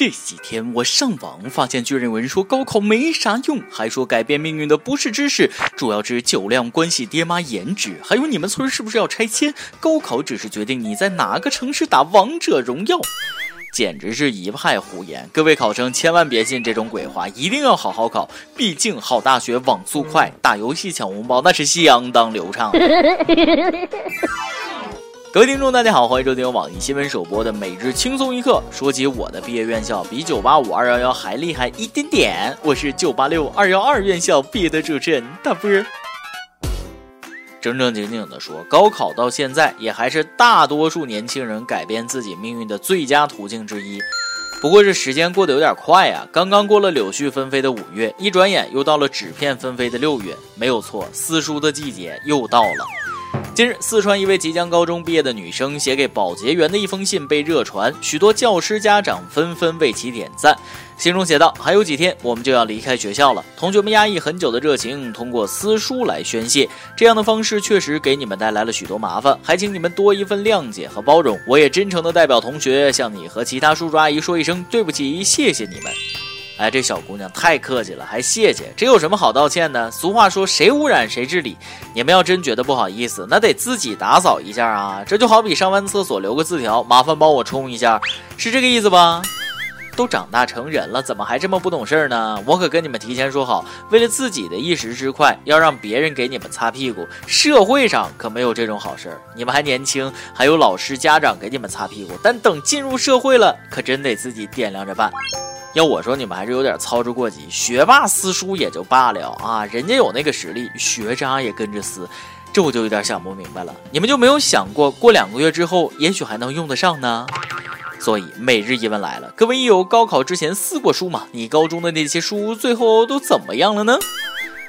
这几天我上网发现，居然有人说高考没啥用，还说改变命运的不是知识，主要是酒量关系爹妈颜值。还有你们村是不是要拆迁？高考只是决定你在哪个城市打王者荣耀，简直是一派胡言。各位考生千万别信这种鬼话，一定要好好考，毕竟好大学网速快，打游戏抢红包那是相当流畅。各位听众，大家好，欢迎收听网易新闻首播的每日轻松一刻。说起我的毕业院校，比九八五二幺幺还厉害一点点。我是九八六二幺二院校毕业的主持人大波。正正经经的说，高考到现在也还是大多数年轻人改变自己命运的最佳途径之一。不过这时间过得有点快呀，刚刚过了柳絮纷飞的五月，一转眼又到了纸片纷飞的六月。没有错，撕书的季节又到了。近日，四川一位即将高中毕业的女生写给保洁员的一封信被热传，许多教师家长纷纷为其点赞。信中写道：“还有几天，我们就要离开学校了。同学们压抑很久的热情，通过私书来宣泄。这样的方式确实给你们带来了许多麻烦，还请你们多一份谅解和包容。我也真诚地代表同学向你和其他叔叔阿姨说一声对不起，谢谢你们。”哎，这小姑娘太客气了，还谢谢，这有什么好道歉的？俗话说，谁污染谁治理。你们要真觉得不好意思，那得自己打扫一下啊。这就好比上完厕所留个字条，麻烦帮我冲一下，是这个意思吧？都长大成人了，怎么还这么不懂事儿呢？我可跟你们提前说好，为了自己的一时之快，要让别人给你们擦屁股，社会上可没有这种好事儿。你们还年轻，还有老师家长给你们擦屁股，但等进入社会了，可真得自己掂量着办。要我说，你们还是有点操之过急。学霸撕书也就罢了啊，人家有那个实力，学渣也跟着撕，这我就有点想不明白了。你们就没有想过，过两个月之后，也许还能用得上呢？所以每日一问来了，各位友，高考之前撕过书吗？你高中的那些书最后都怎么样了呢？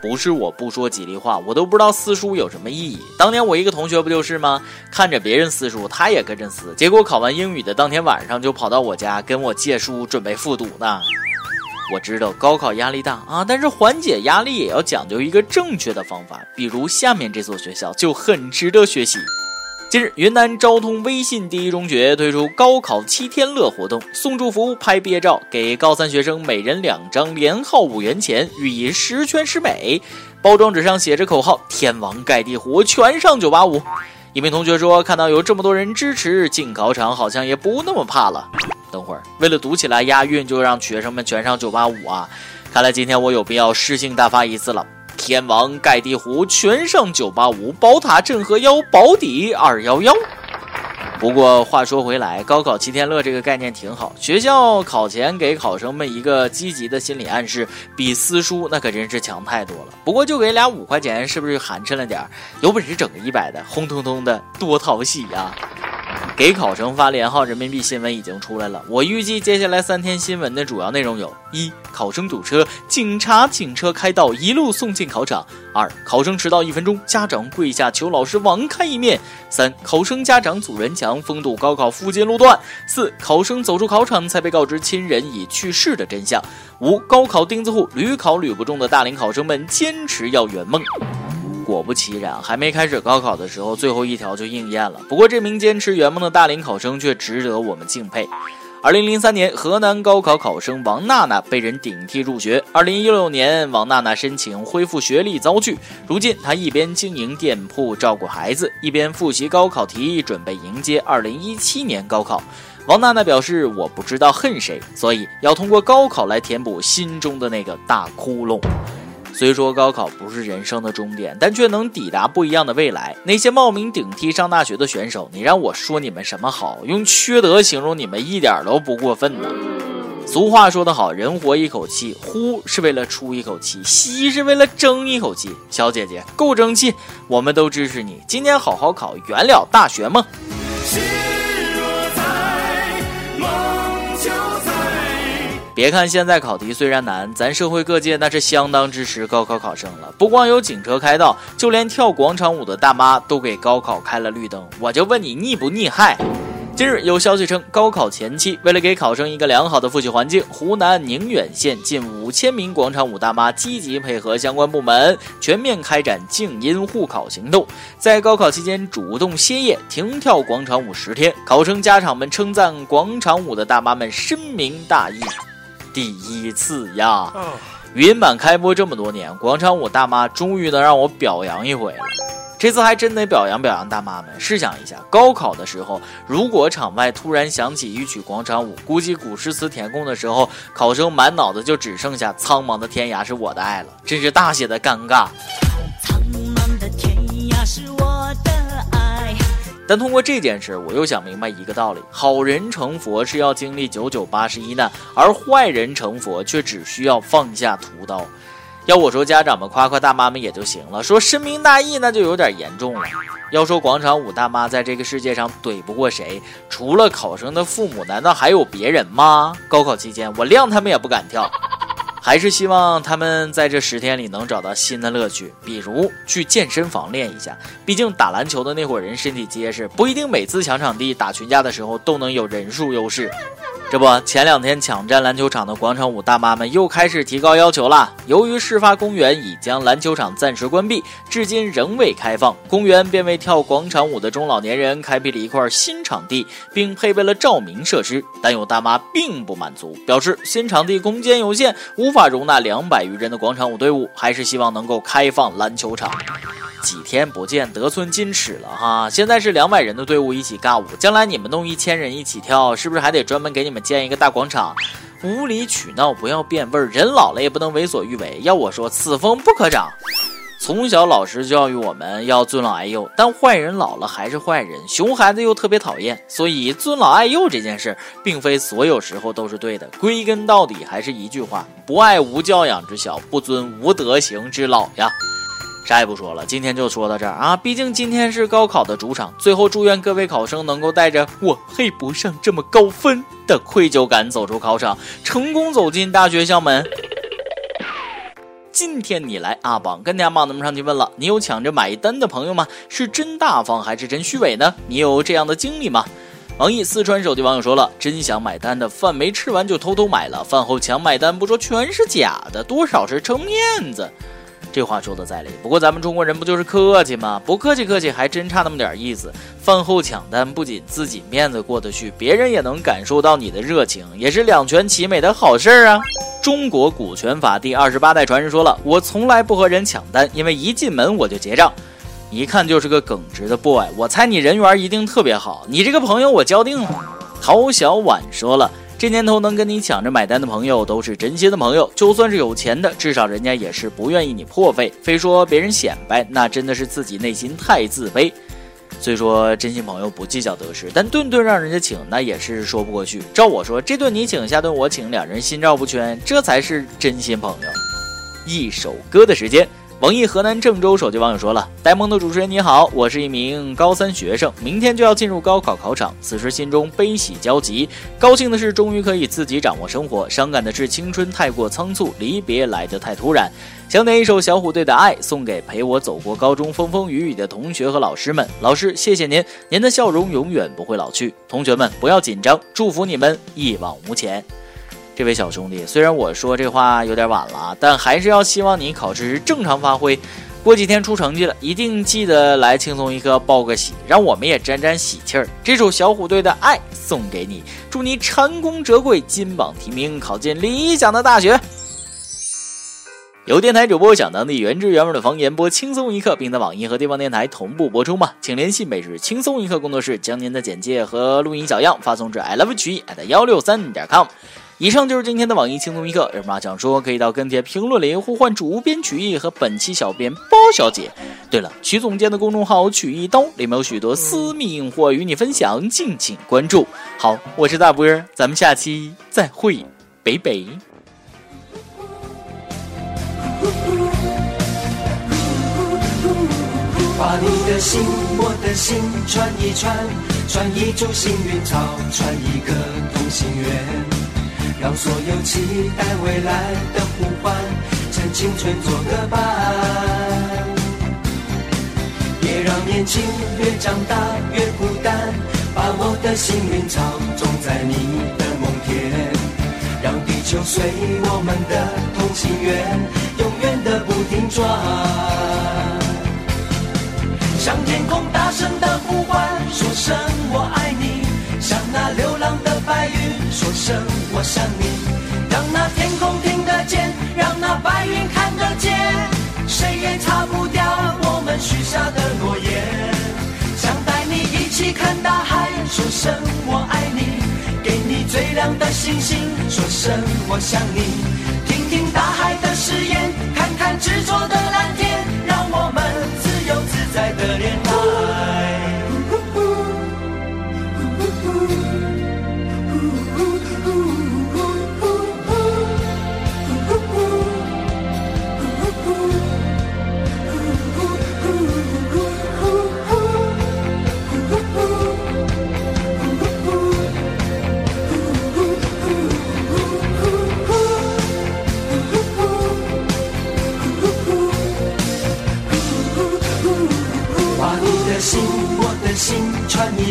不是我不说吉利话，我都不知道撕书有什么意义。当年我一个同学不就是吗？看着别人撕书，他也跟着撕，结果考完英语的当天晚上就跑到我家跟我借书准备复读呢。我知道高考压力大啊，但是缓解压力也要讲究一个正确的方法，比如下面这所学校就很值得学习。近日，云南昭通威信第一中学推出高考七天乐活动，送祝福、拍毕业照，给高三学生每人两张连号五元钱，寓意十全十美。包装纸上写着口号：“天王盖地虎，全上九八五。”一名同学说：“看到有这么多人支持，进考场好像也不那么怕了。”等会儿，为了读起来押韵，就让学生们全上九八五啊！看来今天我有必要诗性大发一次了。天王盖地虎，全上九八五，宝塔镇河妖，保底二幺幺。不过话说回来，高考七天乐这个概念挺好，学校考前给考生们一个积极的心理暗示，比私书那可真是强太多了。不过就给俩五块钱，是不是寒碜了点儿有本事整个一百的，红彤彤的，多讨喜呀！给考生发连号人民币新闻已经出来了。我预计接下来三天新闻的主要内容有：一、考生堵车，警察警车开道一路送进考场；二、考生迟到一分钟，家长跪下求老师网开一面；三、考生家长阻人墙封堵高考附近路段；四、考生走出考场才被告知亲人已去世的真相；五、高考钉子户屡考屡不中的大龄考生们坚持要圆梦。果不其然，还没开始高考的时候，最后一条就应验了。不过，这名坚持圆梦的大龄考生却值得我们敬佩。二零零三年，河南高考考生王娜娜被人顶替入学。二零一六年，王娜娜申请恢复学历遭拒。如今，她一边经营店铺照顾孩子，一边复习高考题，准备迎接二零一七年高考。王娜娜表示：“我不知道恨谁，所以要通过高考来填补心中的那个大窟窿。”虽说高考不是人生的终点，但却能抵达不一样的未来。那些冒名顶替上大学的选手，你让我说你们什么好？用缺德形容你们一点都不过分呢。俗话说得好，人活一口气，呼是为了出一口气，吸是为了争一口气。小姐姐够争气，我们都支持你。今年好好考，圆了大学梦。别看现在考题虽然难，咱社会各界那是相当支持高考考生了。不光有警车开道，就连跳广场舞的大妈都给高考开了绿灯。我就问你，腻不腻害？近日有消息称，高考前期，为了给考生一个良好的复习环境，湖南宁远县近五千名广场舞大妈积极配合相关部门，全面开展静音护考行动，在高考期间主动歇业停跳广场舞十天。考生家长们称赞广场舞的大妈们深明大义。第一次呀，语音版开播这么多年，广场舞大妈终于能让我表扬一回了。这次还真得表扬表扬大妈们。试想一下，高考的时候，如果场外突然响起一曲广场舞，估计古诗词填空的时候，考生满脑子就只剩下“苍茫的天涯是我的爱”了，真是大写的尴尬。但通过这件事，我又想明白一个道理：好人成佛是要经历九九八十一难，而坏人成佛却只需要放下屠刀。要我说，家长们夸夸大妈们也就行了，说深明大义那就有点严重了。要说广场舞大妈在这个世界上怼不过谁，除了考生的父母，难道还有别人吗？高考期间，我谅他们也不敢跳。还是希望他们在这十天里能找到新的乐趣，比如去健身房练一下。毕竟打篮球的那伙人身体结实，不一定每次抢场地打群架的时候都能有人数优势。这不，前两天抢占篮球场的广场舞大妈们又开始提高要求了。由于事发公园已将篮球场暂时关闭，至今仍未开放，公园便为跳广场舞的中老年人开辟了一块新场地，并配备了照明设施。但有大妈并不满足，表示新场地空间有限，无法容纳两百余人的广场舞队伍，还是希望能够开放篮球场。几天不见，得寸进尺了哈！现在是两百人的队伍一起尬舞，将来你们弄一千人一起跳，是不是还得专门给你们建一个大广场？无理取闹不要变味儿，人老了也不能为所欲为。要我说，此风不可长。从小老师教育我们要尊老爱幼，但坏人老了还是坏人，熊孩子又特别讨厌，所以尊老爱幼这件事，并非所有时候都是对的。归根到底还是一句话：不爱无教养之小，不尊无德行之老呀。啥也不说了，今天就说到这儿啊！毕竟今天是高考的主场，最后祝愿各位考生能够带着“我配不上这么高分”的愧疚感走出考场，成功走进大学校门。今天你来阿榜跟阿榜咱们上去问了，你有抢着买单的朋友吗？是真大方还是真虚伪呢？你有这样的经历吗？网易四川手机网友说了：真想买单的饭没吃完就偷偷买了，饭后抢买单不说全是假的，多少是撑面子。这话说的在理，不过咱们中国人不就是客气吗？不客气客气，还真差那么点意思。饭后抢单，不仅自己面子过得去，别人也能感受到你的热情，也是两全其美的好事儿啊。中国股权法第二十八代传人说了：“我从来不和人抢单，因为一进门我就结账。”一看就是个耿直的 boy，我猜你人缘一定特别好。你这个朋友我交定了。陶小婉说了。这年头能跟你抢着买单的朋友都是真心的朋友，就算是有钱的，至少人家也是不愿意你破费。非说别人显摆，那真的是自己内心太自卑。虽说真心朋友不计较得失，但顿顿让人家请，那也是说不过去。照我说，这顿你请，下顿我请，两人心照不宣，这才是真心朋友。一首歌的时间。网易河南郑州手机网友说了：“呆萌的主持人你好，我是一名高三学生，明天就要进入高考考场，此时心中悲喜交集。高兴的是终于可以自己掌握生活，伤感的是青春太过仓促，离别来得太突然。想点一首小虎队的《爱》，送给陪我走过高中风风雨雨的同学和老师们。老师，谢谢您，您的笑容永远不会老去。同学们不要紧张，祝福你们一往无前。”这位小兄弟，虽然我说这话有点晚了，但还是要希望你考试正常发挥。过几天出成绩了，一定记得来轻松一刻报个喜，让我们也沾沾喜气儿。这首小虎队的《爱》送给你，祝你成功折桂，金榜题名，考进理想的大学。有电台主播想当地原汁原味的方言播轻松一刻，并在网易和地方电台同步播出吗？请联系每日轻松一刻工作室，将您的简介和录音小样发送至 i love 曲艺 at 幺六三点 com。以上就是今天的网易轻松一刻，有什么想说可以到跟帖评论里呼唤主编曲艺和本期小编包小姐。对了，曲总监的公众号曲一刀里面有许多私密硬货与你分享，敬请关注。好，我是大波儿，咱们下期再会，北北。把你的心，我的心串一串，串一株幸运草，串一个同。让所有期待未来的呼唤，趁青春做个伴。别让年轻越长大越孤单，把我的幸运草种在你的梦田，让地球随我们的同心圆，永远的不停转。向天空大声的呼唤，说声我爱你；向那流浪的白云说声我想你。让那天空听得见，让那白云看得见，谁也擦不掉我们许下的诺言。想带你一起看大海，说声我爱你；给你最亮的星星，说声我想你。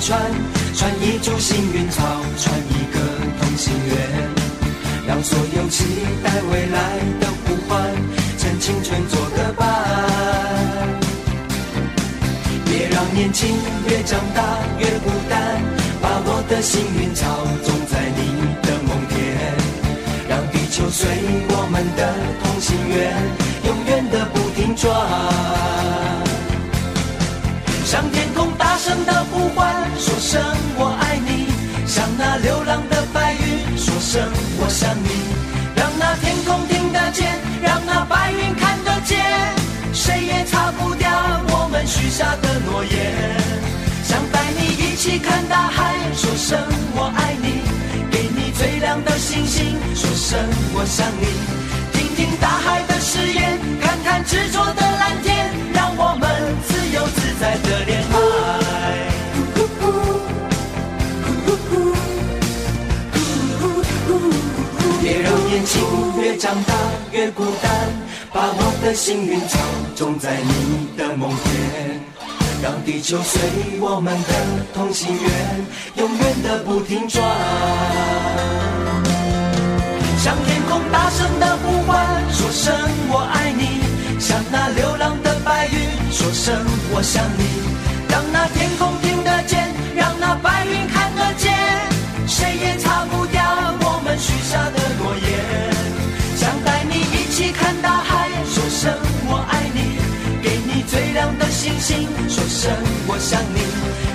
串一串，一株幸运草，串一个同心圆，让所有期待未来的呼唤，趁青春做个伴。别让年轻越长大越孤单，把我的幸运草种在你的梦田，让地球随我们的同心圆，永远的不停转。上天，说声我爱你；向那流浪的白云说声我想你。让那天空听得见，让那白云看得见，谁也擦不掉我们许下的诺言。想带你一起看大海，说声我爱你；给你最亮的星星，说声我想你。听听大海的誓言，看看执着的蓝天，年轻越长大越孤单把我的幸运草种在你的梦田让地球随我们的同心圆永远的不停转向天空大声的呼唤说声我爱你。向那流浪的白云说声我想你。让那天空听得见让那白云看得见谁也我想你。